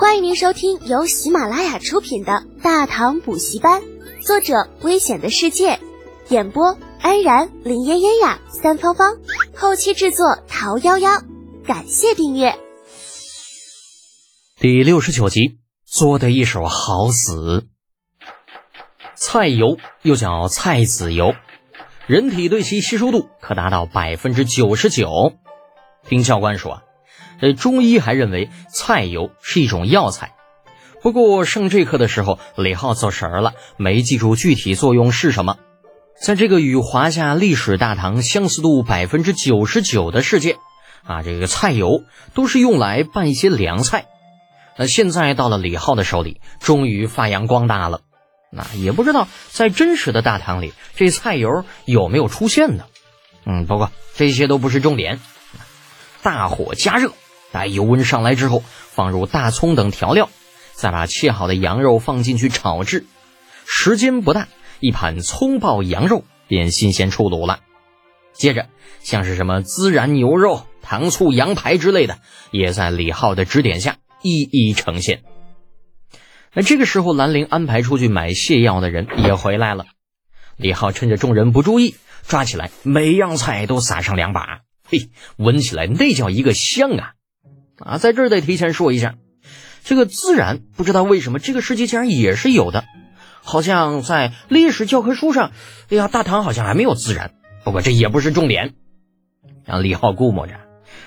欢迎您收听由喜马拉雅出品的《大唐补习班》，作者：危险的世界，演播：安然、林嫣嫣呀、三芳芳，后期制作：桃夭夭。感谢订阅。第六十九集，作的一手好死。菜油又叫菜籽油，人体对其吸收度可达到百分之九十九。丁教官说。这中医还认为菜油是一种药材，不过上这课的时候，李浩走神儿了，没记住具体作用是什么。在这个与华夏历史大唐相似度百分之九十九的世界，啊，这个菜油都是用来拌一些凉菜。那现在到了李浩的手里，终于发扬光大了。那也不知道在真实的大唐里，这菜油有没有出现呢？嗯，不过这些都不是重点。大火加热。待油温上来之后，放入大葱等调料，再把切好的羊肉放进去炒制。时间不大，一盘葱爆羊肉便新鲜出炉了。接着，像是什么孜然牛肉、糖醋羊排之类的，也在李浩的指点下一一呈现。那这个时候，兰陵安排出去买泻药的人也回来了。李浩趁着众人不注意，抓起来每样菜都撒上两把，嘿，闻起来那叫一个香啊！啊，在这儿得提前说一下，这个孜然不知道为什么这个世界竟然也是有的，好像在历史教科书上，哎呀，大唐好像还没有孜然。不过这也不是重点。让李浩估摸着，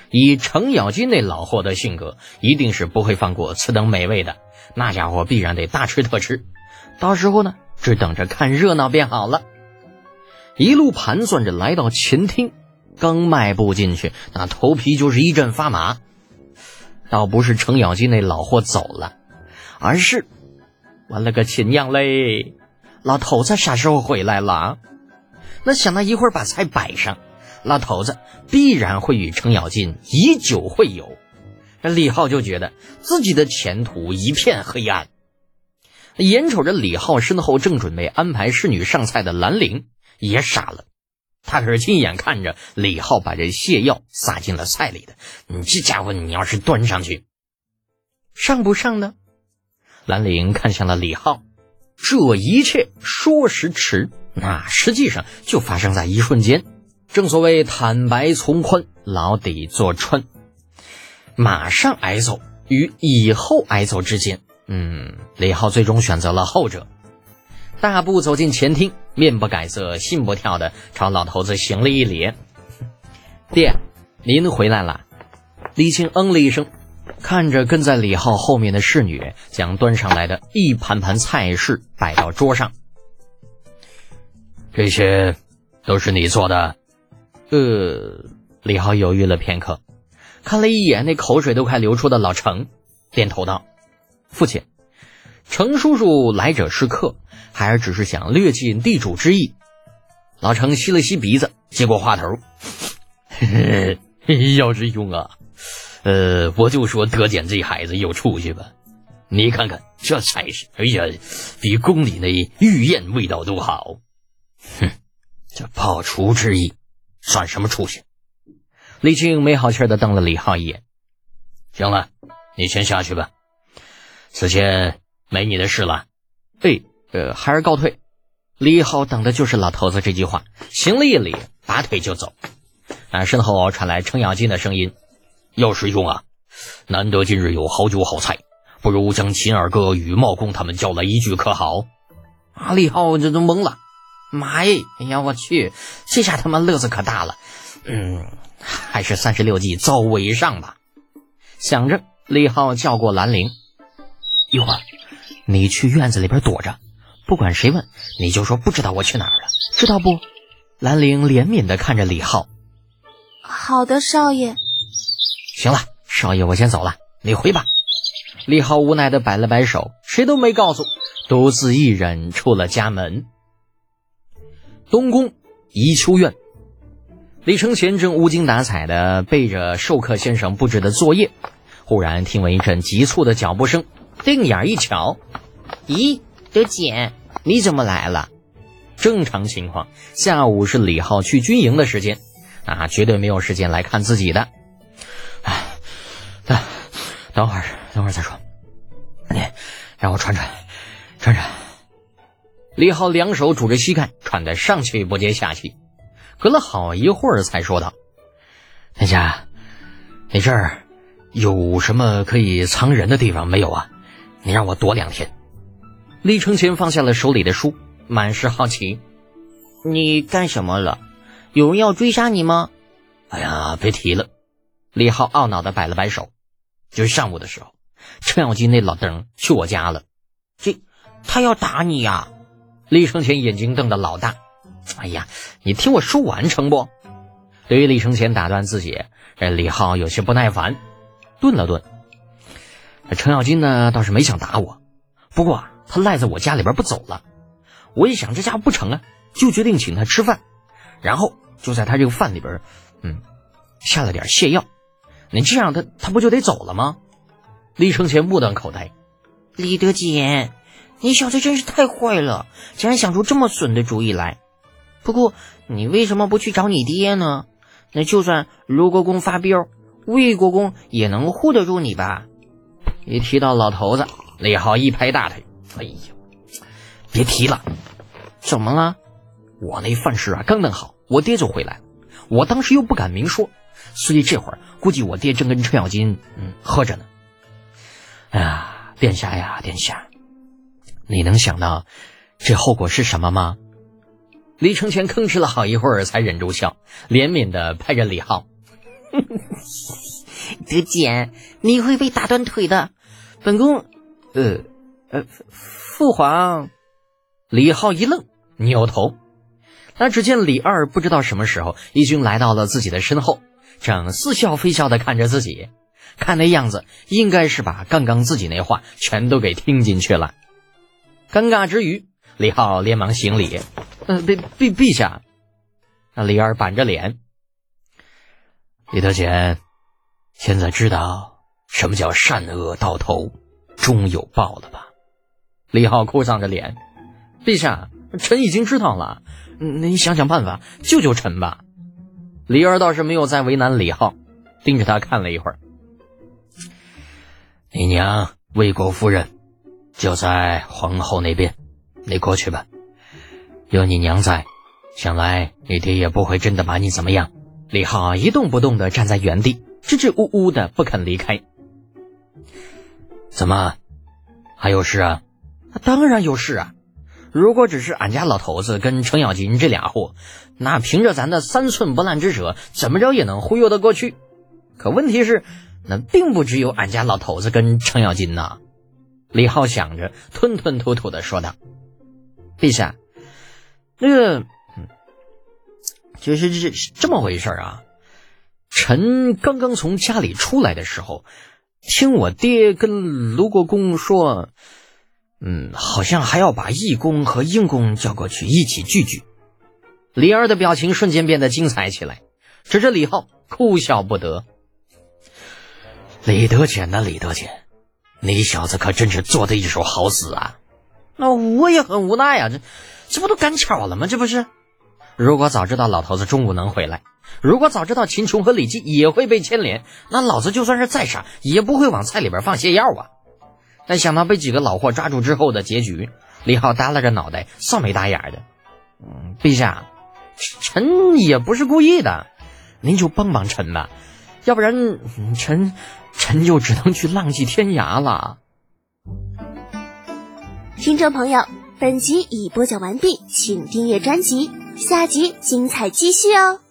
以程咬金那老货的性格，一定是不会放过此等美味的，那家伙必然得大吃特吃。到时候呢，只等着看热闹便好了。一路盘算着来到前厅，刚迈步进去，那头皮就是一阵发麻。倒不是程咬金那老货走了，而是我了个亲娘嘞！老头子啥时候回来了？那想到一会儿把菜摆上，老头子必然会与程咬金以酒会友。李浩就觉得自己的前途一片黑暗。眼瞅着李浩身后正准备安排侍女上菜的兰陵也傻了。他可是亲眼看着李浩把这泻药撒进了菜里的。你这家伙，你要是端上去，上不上呢？兰陵看向了李浩，这一切说时迟，那实际上就发生在一瞬间。正所谓坦白从宽，牢底坐穿。马上挨揍与以后挨揍之间，嗯，李浩最终选择了后者。大步走进前厅，面不改色，心不跳的朝老头子行了一礼：“爹，您回来了。”李青嗯了一声，看着跟在李浩后面的侍女，将端上来的一盘盘菜式摆到桌上。这些都是你做的？呃，李浩犹豫了片刻，看了一眼那口水都快流出的老程，点头道：“父亲，程叔叔来者是客。”孩儿只是想略尽地主之谊。老程吸了吸鼻子，接过话头：“姚师兄啊，呃，我就说德简这孩子有出息吧。你看看这菜式，哎呀，比宫里那御宴味道都好。哼，这炮厨之意，算什么出息？”李靖没好气的瞪了李浩一眼：“行了，你先下去吧。此前没你的事了。”哎。呃，孩儿告退。李浩等的就是老头子这句话，行了一礼，拔腿就走。啊，身后传来程咬金的声音：“姚师兄啊，难得今日有好酒好菜，不如将秦二哥与茂公他们叫来一聚，可好？”啊，李浩这都懵了。妈耶！哎呀，我去，这下他妈乐子可大了。嗯，还是三十六计，走为上吧。想着，李浩叫过兰陵：“一会儿你去院子里边躲着。”不管谁问，你就说不知道我去哪儿了，知道不？兰陵怜悯的看着李浩。好的，少爷。行了，少爷，我先走了，你回吧。李浩无奈的摆了摆手，谁都没告诉，独自一人出了家门。东宫宜秋院，李承乾正无精打采的背着授课先生布置的作业，忽然听闻一阵急促的脚步声，定眼一瞧，咦？刘简，你怎么来了？正常情况，下午是李浩去军营的时间，啊，绝对没有时间来看自己的。哎，等等会儿，等会儿再说。让我喘喘，喘喘。李浩两手拄着膝盖，喘得上气不接下气，隔了好一会儿才说道：“天下，你这儿有什么可以藏人的地方没有啊？你让我躲两天。”李承前放下了手里的书，满是好奇：“你干什么了？有人要追杀你吗？”哎呀，别提了！李浩懊恼的摆了摆手。就是上午的时候，程咬金那老登去我家了，这他要打你呀？李承前眼睛瞪得老大。哎呀，你听我说完成不？对于李承前打断自己，这李浩有些不耐烦，顿了顿。程咬金呢，倒是没想打我，不过啊他赖在我家里边不走了。我一想这家伙不成啊，就决定请他吃饭，然后就在他这个饭里边，嗯，下了点泻药。你这样，他他不就得走了吗？李承前目瞪口呆。李德简，你小子真是太坏了，竟然想出这么损的主意来。不过，你为什么不去找你爹呢？那就算卢国公发飙，魏国公也能护得住你吧？一提到老头子，李浩一拍大腿：“哎呀，别提了！怎么了？我那饭食啊刚弄好，我爹就回来。我当时又不敢明说。”所以这会儿估计我爹正跟程咬金嗯喝着呢。哎呀，殿下呀，殿下，你能想到这后果是什么吗？李承前吭哧了好一会儿，才忍住笑，怜悯的拍着李浩：“德简，你会被打断腿的。本宫，呃呃，父皇。”李浩一愣，扭头，那只见李二不知道什么时候已经来到了自己的身后。正似笑非笑的看着自己，看那样子，应该是把刚刚自己那话全都给听进去了。尴尬之余，李浩连忙行礼：“嗯，陛陛陛下。”那李二板着脸：“李德简，现在知道什么叫善恶到头终有报了吧？”李浩哭丧着脸：“陛下，臣已经知道了，您想想办法救救臣吧。”李二倒是没有再为难李浩，盯着他看了一会儿。你娘魏国夫人就在皇后那边，你过去吧。有你娘在，想来你爹也不会真的把你怎么样。李浩一动不动的站在原地，支支吾吾的不肯离开。怎么，还有事啊？当然有事啊。如果只是俺家老头子跟程咬金这俩货，那凭着咱的三寸不烂之舌，怎么着也能忽悠得过去。可问题是，那并不只有俺家老头子跟程咬金呐。李浩想着，吞吞吐吐的说道：“陛下，那个，嗯就是这这么回事啊。臣刚刚从家里出来的时候，听我爹跟卢国公说。”嗯，好像还要把义公和英公叫过去一起聚聚。李二的表情瞬间变得精彩起来，指着李浩哭笑不得。李德简呐，李德简，你小子可真是做的一手好死啊！那我也很无奈啊，这这不都赶巧了吗？这不是？如果早知道老头子中午能回来，如果早知道秦琼和李记也会被牵连，那老子就算是再傻，也不会往菜里边放泻药啊！但想到被几个老货抓住之后的结局，李浩耷拉着脑袋，臊眉大眼的。嗯，陛下，臣也不是故意的，您就帮帮臣吧，要不然臣臣就只能去浪迹天涯了。听众朋友，本集已播讲完毕，请订阅专辑，下集精彩继续哦。